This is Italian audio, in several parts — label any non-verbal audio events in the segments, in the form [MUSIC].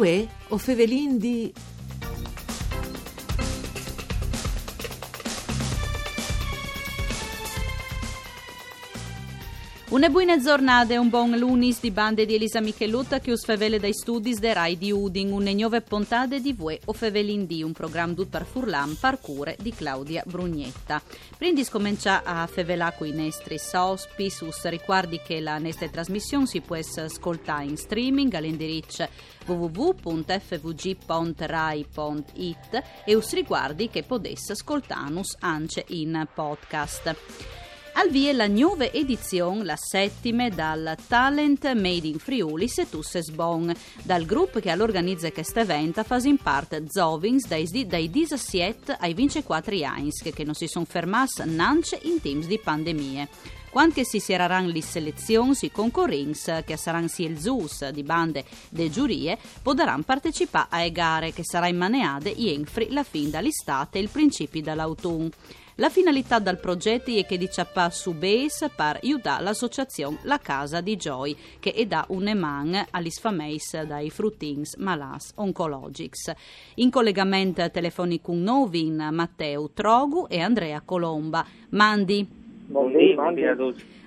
Uè, o Fevelin di... Una buona giornata e un buon lunis di bande di Elisa Michelutta che us fevele dai studi de Rai di Udin, une nuove puntate di Vue o Fevelin di, un programma tut par Furlan parcure di Claudia Brugnetta. Prima scomincia a fevelà con i nostri sospi, sus ricordi che la nostra trasmissione si può ascoltare in streaming all'indirizzo www.fvg.rai.it e us riguardi che potesse ascoltanus anche in podcast. Al via la nuova edizione, la settima, dal Talent Made in Friuli Setusses Bon, dal gruppo che all'organizza questo evento fa in parte Zovings dai, dai 17 ai 24 anni che non si sono fermati neanche in teams di pandemie. Quando si saranno le selezioni, i concorrins, che saranno sia il ZUS di bande de giurie, potranno partecipare alle gare che saranno maneate entri la fin dall'estate e il principi dall'autunno. La finalità del progetto è che di ciappà su base per aiutare l'associazione La Casa di Joy, che è da un eman all'isfameis dai fruttings malas oncologics. In collegamento telefonico con Novin Matteo Trogu e Andrea Colomba. Mandi.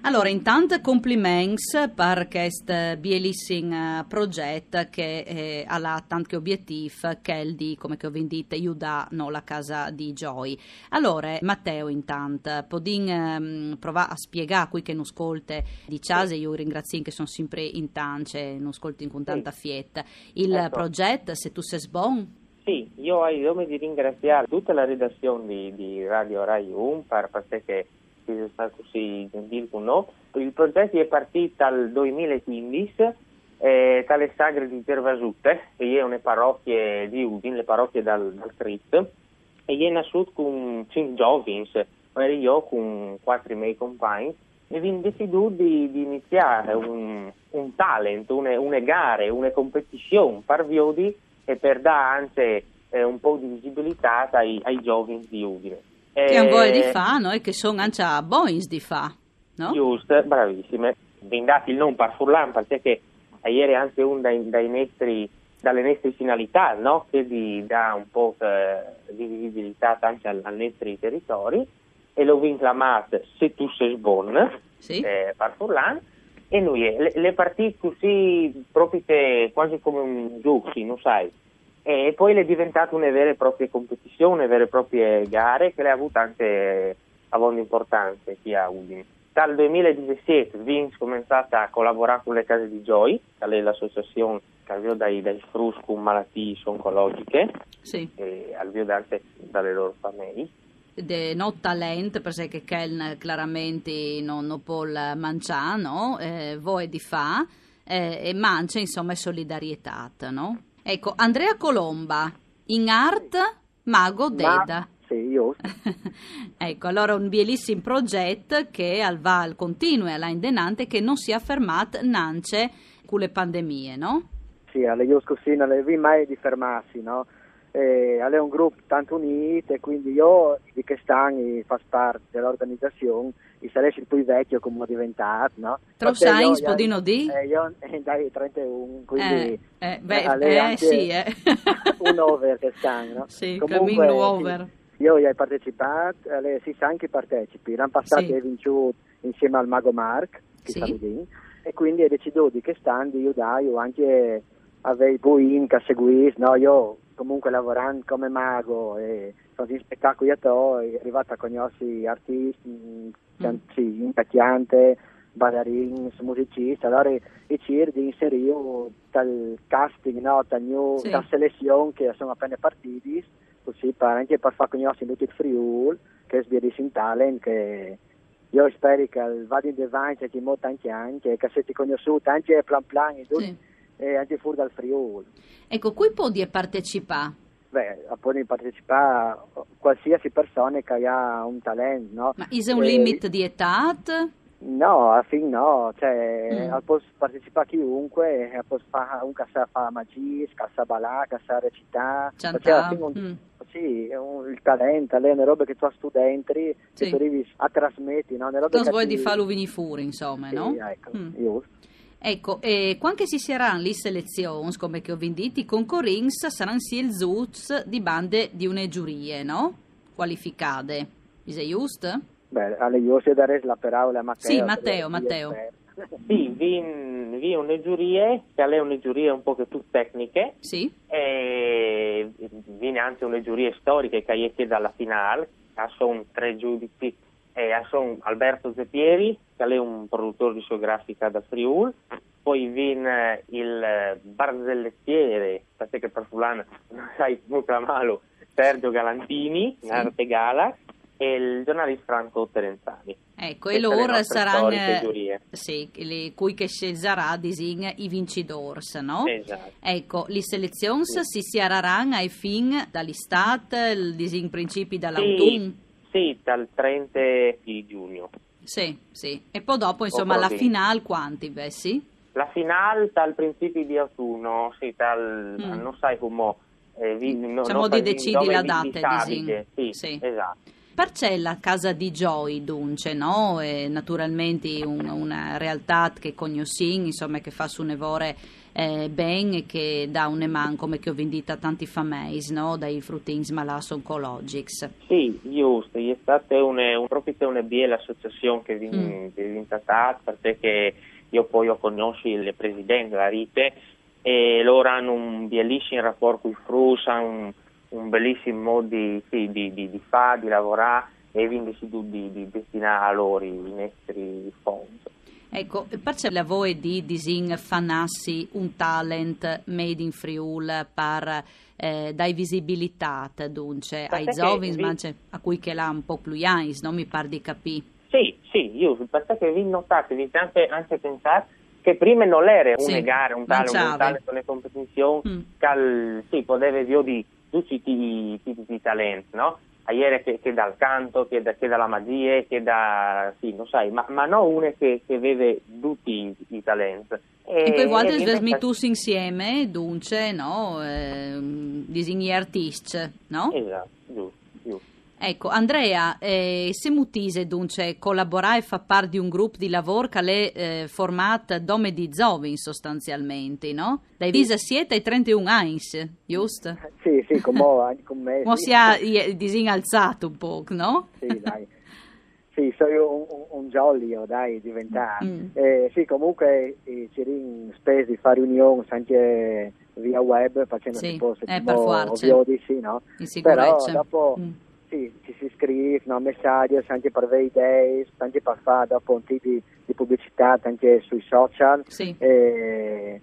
Allora, intanto complimenti per questo bellissimo progetto che eh, ha tanti obiettivi, che è di, come che ho detto, aiutare no, la casa di Joy. Allora, Matteo, intanto, podin um, provare a spiegare a qui che non ascolta di Ciase, io ringrazio che sono sempre in tance, non ascolti con tanta fietta, il Ecco. progetto, se tu sei buon, Sì, io ho il nome di ringraziare tutta la redazione di, di Radio Rai 1 per, perché così noi. Il progetto è partito dal 2015 eh, dalle sagre di Gervasute, che è una parrocchia di Udin, le parrocchie dal, dal CRIT, e è nato con 5 giovani, ero io con quattro miei compagni, e abbiamo deciso di, di iniziare un, un talent, une, une gare, una competizione per Viodi e per dare anche eh, un po' di visibilità ai, ai giovani di Udine. Che è un po' di Eh, fa, no? E che sono anche a Boins di fa, no? Giusto, bravissime. Ben dati il nome per Furlan perché ieri è anche una dai, dai nostri- dalle nostre finalità, no? che di, dà un po' eh, di visibilità anche al- ai nostri territori e lo vinclamat se tu sei buon Sì. eh, per Furlan e noi eh, le, le partite così proprio quasi come un gioco, non sai. E poi è diventata una vera e propria competizione, una vere e proprie gare che le ha avute anche a volte importanza qui a Udine. Dal 2017 Vince ha cominciato a collaborare con le case di Joy, che è l'associazione che avvio dai, dai frus con malattie oncologiche Sì. e al vio anche dalle loro famiglie. de no talent perché Ken chiaramente non, non può mangiare no? eh, voi di fa eh, e mancia insomma è solidarietà no? Ecco Andrea Colomba in art mago deda Sì, io. [LAUGHS] ecco allora un bellissimo progetto che al val continua alla indenante che non si è fermato nance con le pandemie no? Sì, alle io così non le vi mai di fermarsi, no? E è un gruppo tanto unito e quindi io di che stanno fa parte dell'organizzazione e sarei il più vecchio come ho diventato, no? Perché io- Sainz, podino di? Eh, io eh, dai 31, quindi eh, eh, beh, alle è eh, sì eh. [LAUGHS] un over che stanno, no? Sì, Comunque, cammino sì, over. Io ho partecipato, alle, si sa anche i partecipi, l'anno passato Sì. hai vinto insieme al Mago Mark, che Sì. lì, e quindi ho deciso di che stand io dai, io anche avevo buin che seguis, no? Io comunque lavorando come mago e sono in spettacoli a to, è arrivata a conoscere artisti, sì, intacchiante, ballerini, musicisti, allora e cerco di inserire dal casting, no? dal new, Sì. da selezione che sono appena partiti, così per, anche per far conoscere tutti il Friul, che è Sbirissimo Talent, che io spero che vada in avanti anche molto anche anche, che siete conosciuti anche plan plan e, tutti, Sì. e anche fuori dal Friul. Ecco, qui può partecipare. Beh, appunto partecipare qualsiasi persona che ha un talento, no? Ma is un Eh, limit di età? No, alla fine no, cioè Mm. può partecipare chiunque, può fare un che sa fare magia, che sa ballare, che sa recitare, perché alla fine un- mm. sì, un- il talento, le le robe che tu studi Sì. che tu arrivi a trasmetti, no? Le robe che vuoi ti- di farlo venire fuori, insomma, Sì, no? ecco, Mm. giusto. Ecco, e quando si saranno le selezioni, come che ho vendito, i concorrins saranno sia il ZUZ di bande di une giurie, no? Qualificate. Is giusto? Beh, alle io se dare la parola a Matteo. Sì, Matteo, Matteo. Sì, vi, vi una giuria, che è una giuria un po' più tecniche, Sì? e viene anche una giuria storica che è dalla finale, sono tre giudici, e sono Alberto Zeppieri, che è un produttore discografica da Friul, poi viene il barzellettiere, perché per fulano [LAUGHS] non sai molto malo, Sergio Galantini, Sì. arte Galax, e il giornalista Franco Terenzani. Ecco, e loro saranno... giurie. Sì, le, cui che sceglierà disin i vincitori, no? Esatto. Ecco, le selezioni si siareranno ai fin dall'estate, il disin principi dall'autunno. Sì, dal 30 di giugno. Sì, sì. E poi dopo, insomma, la finale quanti, sì? La finale dal principi di autunno, sì, dal, Mm. non sai come... Eh, vi- no- Diciamo di decidi la data, sabide, Sì, Sì. esatto. Parcella Casa di Joy, dunque, no? E naturalmente un- una realtà che conosciamo, insomma, che fa su nevore eh, ben e che dà un eman come che ho vendito a tanti famesi, no? Dai fruttins malas oncologics. Sì, giusto, è stata una, un, proprio una bella associazione che vi- Mm. trattata, perché io poi ho conosci il presidente della Rite e loro hanno un bellissimo rapporto con i frus, hanno un, bellissimo modo di, sì, di, di, di fare, di lavorare e quindi si di, di, destinare a loro i nostri fondi. Ecco, parcella voi di disin fanassi un talent made in Friul per eh, dai visibilità, dunque, ai giovani, vi- ma anche a cui che l'ha un po' più anni, non mi par di capire. Sì, sì, io perché vi notate, vi anche, anche pensare che prima non era Sì, una gara, un talent, un talent, una competizione, Mm. che sì, poteva io di tutti i tipi, tipi di talenti, no? A ieri che, che dal canto, che, da, che dalla magia, che da, sì, non sai, ma, ma non una che, che vede tutti i, talenti. E poi volte e invece- trasmettus insieme, dunque, no? Eh, disegni artisti, no? Esatto. Ecco, Andrea, eh, se mutise dunque collaborare e fa parte di un gruppo di lavoro che è eh, formato dome di zovin sostanzialmente, no? Dai visa siete ai 31 anni, giusto? Sì, sì, come anche [LAUGHS] con me. Mo sì. si è i- disin alzato un po', no? Sì, dai. Sì, sono un, un, oh, dai, diventare. Mm. Eh, sì, comunque eh, ci spesi di fare riunioni anche via web, facendo Sì, tipo eh, per forza. ovvio di sì, no? In Però sicurezza. dopo Mm. Sì, ci si scrive, no, messaggi anche per avere idee, anche per fare dopo un tipo di, di pubblicità anche sui social. Sì. Eh,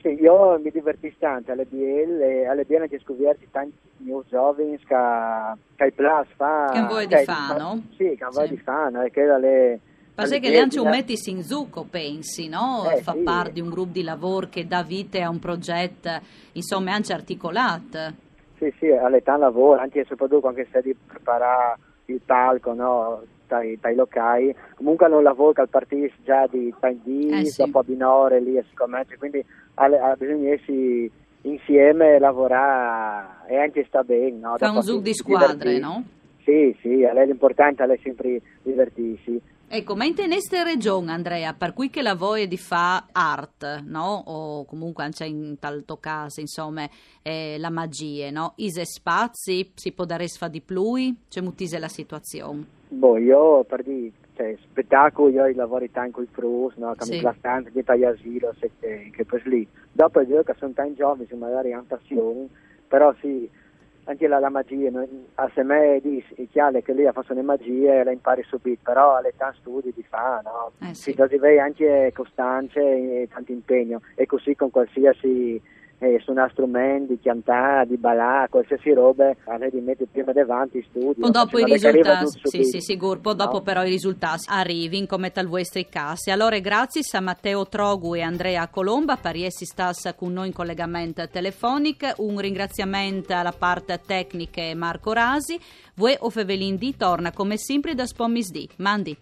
sì, io mi divertisco tanto alle BL e alle BL anche scoperti tanti new giovani che, il Plus fa. Che vuoi di che- fa, no? Sì, che vuoi Sì. di fa, no? E che dalle... Ma sai che le anche un BL, metti in zucco, pensi, no? Eh, Fa sì. parte di un gruppo di lavoro che dà vita a un progetto, insomma, anche articolato. Sì, sì, all'età lavoro, anche soprattutto anche se di preparare il palco, no? Dai, dai locali, comunque lavoro che al partito già di Tanghi, Eh, sì. dopo a Binore lì e si comincia, quindi bisogno essi insieme lavorare e anche sta bene, no? Fa un si- di squadre, divertirsi. no? Sì, sì, a lei l'importante è sempre divertirsi. Ecco, ma in teneste regione, Andrea, per cui che la voi di fa art, no? O comunque anche in tal caso, insomma, eh, la magia, no? Ise spazi, si può dare sfa di più, c'è mutise la situazione. Boh, io per dire, cioè, spettacolo, io i lavori tanto con i frus, no? Che Sì. mi stanza, che tagli asilo, se, eh, che poi lì. Dopo è vero che sono tanti giovani, magari hanno passione, però sì, anche la, la magia, no? a se me è chiaro che lì fa le magie la impari subito, però all'età studi di fa, no? Eh sì. Si deve anche costanza e tanto impegno, e così con qualsiasi eh, suonare strumenti, di cantare, di ballare, qualsiasi roba, a lei di mettere prima davanti in studio. Poi dopo i risultati, sì, sì, sicuro, poi dopo No? però i risultati arrivano come tal vostri casi. Allora, grazie a Matteo Trogu e Andrea Colomba per essere stati con noi in collegamento telefonico. Un ringraziamento alla parte tecnica Marco Rasi. Voi o Fevelin D torna come sempre da Spommis D. Mandi.